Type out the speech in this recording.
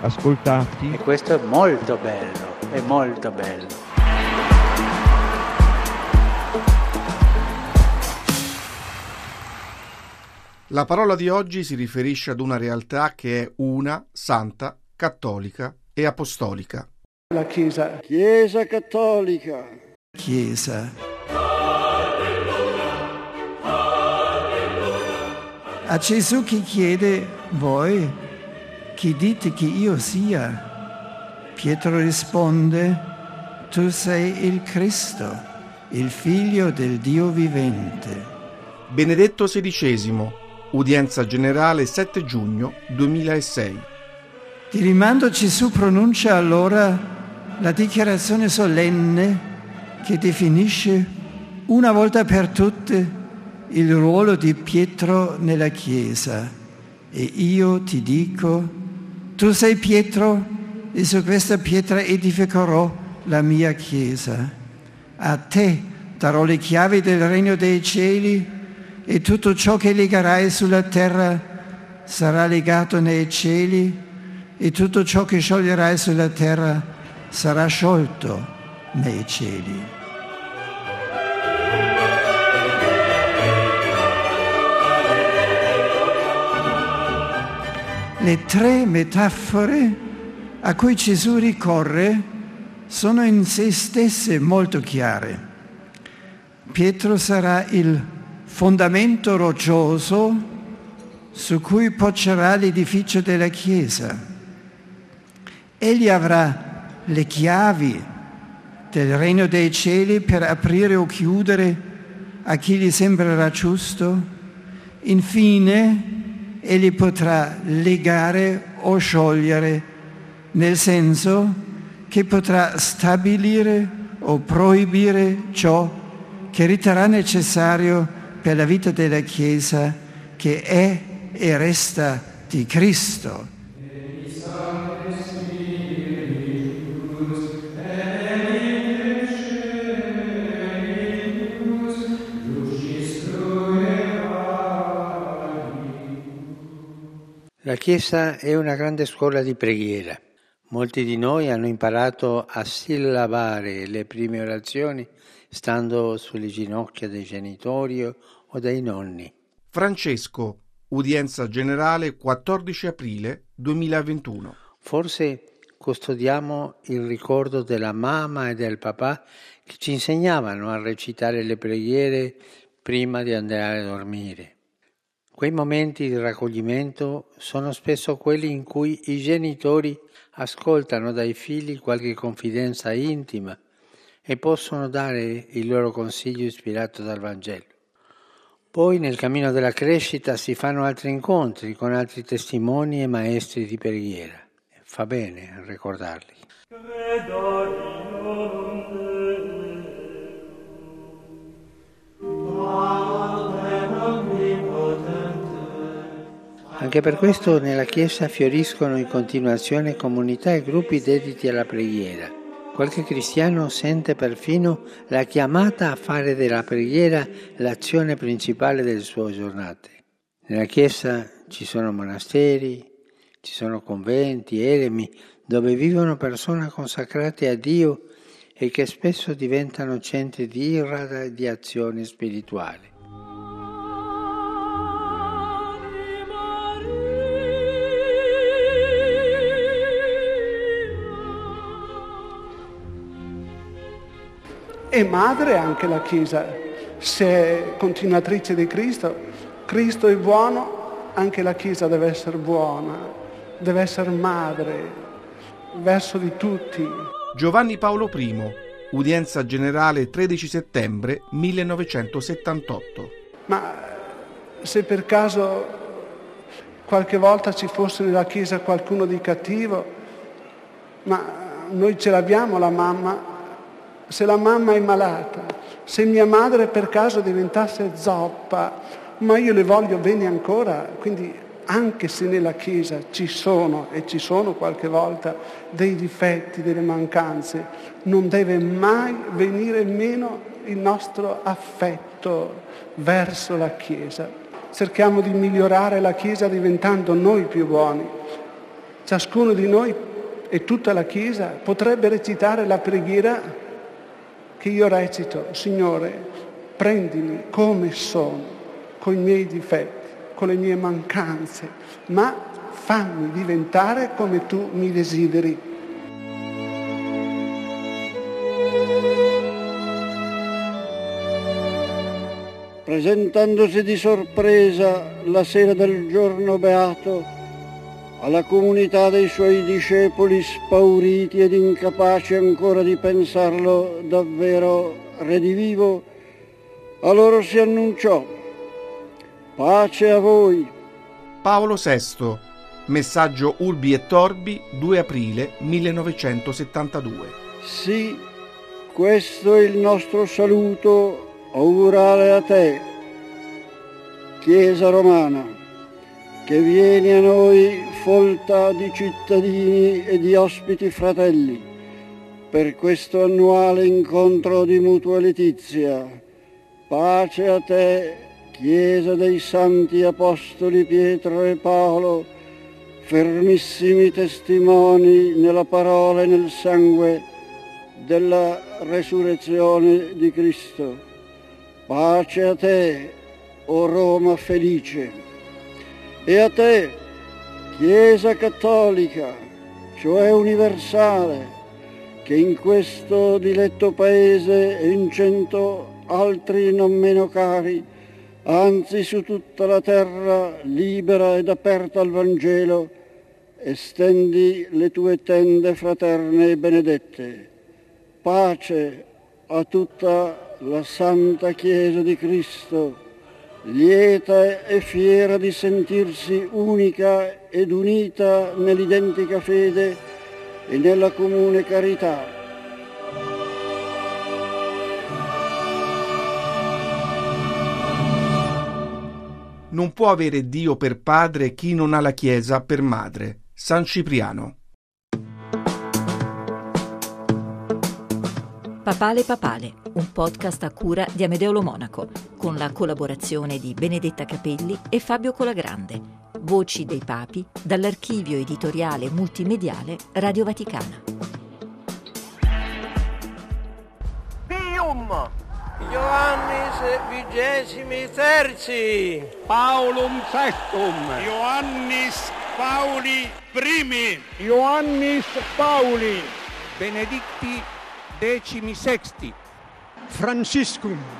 ascoltati. E questo è molto bello, è molto bello. La parola di oggi si riferisce ad una realtà che è una, santa, cattolica e apostolica. La Chiesa. Chiesa cattolica. Chiesa. A Gesù chi chiede, voi, chi dite che io sia? Pietro risponde, tu sei il Cristo, il figlio del Dio vivente. Benedetto XVI, udienza generale 7 giugno 2006. Di rimando Gesù pronuncia allora la dichiarazione solenne che definisce una volta per tutte il ruolo di Pietro nella Chiesa. E io ti dico, tu sei Pietro e su questa pietra edificherò la mia Chiesa. A te darò le chiavi del regno dei cieli e tutto ciò che legherai sulla terra sarà legato nei cieli e tutto ciò che scioglierai sulla terra sarà sciolto nei cieli. Le tre metafore a cui Gesù ricorre sono in sé stesse molto chiare. Pietro sarà il fondamento roccioso su cui poggerà l'edificio della Chiesa. Egli avrà le chiavi del regno dei cieli per aprire o chiudere a chi gli sembrerà giusto. Infine, egli potrà legare o sciogliere, nel senso che potrà stabilire o proibire ciò che riterrà necessario per la vita della Chiesa che è e resta di Cristo. La Chiesa è una grande scuola di preghiera. Molti di noi hanno imparato a sillabare le prime orazioni stando sulle ginocchia dei genitori o dei nonni. Francesco, udienza generale 14 aprile 2021. Forse custodiamo il ricordo della mamma e del papà che ci insegnavano a recitare le preghiere prima di andare a dormire. Quei momenti di raccoglimento sono spesso quelli in cui i genitori ascoltano dai figli qualche confidenza intima e possono dare il loro consiglio ispirato dal Vangelo. Poi nel cammino della crescita si fanno altri incontri con altri testimoni e maestri di preghiera. Fa bene ricordarli. Anche per questo nella Chiesa fioriscono in continuazione comunità e gruppi dediti alla preghiera. Qualche cristiano sente perfino la chiamata a fare della preghiera l'azione principale delle sue giornate. Nella Chiesa ci sono monasteri, ci sono conventi, eremi, dove vivono persone consacrate a Dio e che spesso diventano centri di irrada e di azione spirituale. E madre anche la Chiesa. Se è continuatrice di Cristo, Cristo è buono, anche la Chiesa deve essere buona, deve essere madre verso di tutti. Giovanni Paolo I, udienza generale 13 settembre 1978. Ma se per caso qualche volta ci fosse nella Chiesa qualcuno di cattivo, ma noi ce l'abbiamo la mamma, se la mamma è malata, se mia madre per caso diventasse zoppa, ma io le voglio bene ancora, quindi anche se nella Chiesa ci sono e ci sono qualche volta dei difetti, delle mancanze, non deve mai venire meno il nostro affetto verso la Chiesa. Cerchiamo di migliorare la Chiesa diventando noi più buoni. Ciascuno di noi e tutta la Chiesa potrebbe recitare la preghiera che io recito, Signore, prendimi come sono, con i miei difetti con le mie mancanze, ma fammi diventare come tu mi desideri. Presentandosi di sorpresa la sera del giorno beato alla comunità dei suoi discepoli spauriti ed incapaci ancora di pensarlo davvero redivivo, a loro si annunciò Pace a voi. Paolo VI, messaggio Urbi e Torbi, 2 aprile 1972. Sì, questo è il nostro saluto augurale a te, Chiesa romana, che vieni a noi folta di cittadini e di ospiti fratelli per questo annuale incontro di mutua letizia. Pace a te Chiesa dei Santi Apostoli Pietro e Paolo, fermissimi testimoni nella parola e nel sangue della resurrezione di Cristo. Pace a te, o Roma felice, e a te, Chiesa cattolica, cioè universale, che in questo diletto paese e in cento altri non meno cari, anzi su tutta la terra libera ed aperta al Vangelo, estendi le tue tende fraterne e benedette. Pace a tutta la Santa Chiesa di Cristo, lieta e fiera di sentirsi unica ed unita nell'identica fede e nella comune carità non può avere Dio per padre chi non ha la Chiesa per madre. San Cipriano. Papale Papale, un podcast a cura di Amedeo Monaco, con la collaborazione di Benedetta Capelli e Fabio Colagrande. Voci dei Papi, dall'archivio editoriale multimediale Radio Vaticana. Pium! Ioannis vigesimi terzi. Paulum sextum. Ioannis Pauli primi. Ioannis Pauli. Benedicti decimi sexti. Franciscum.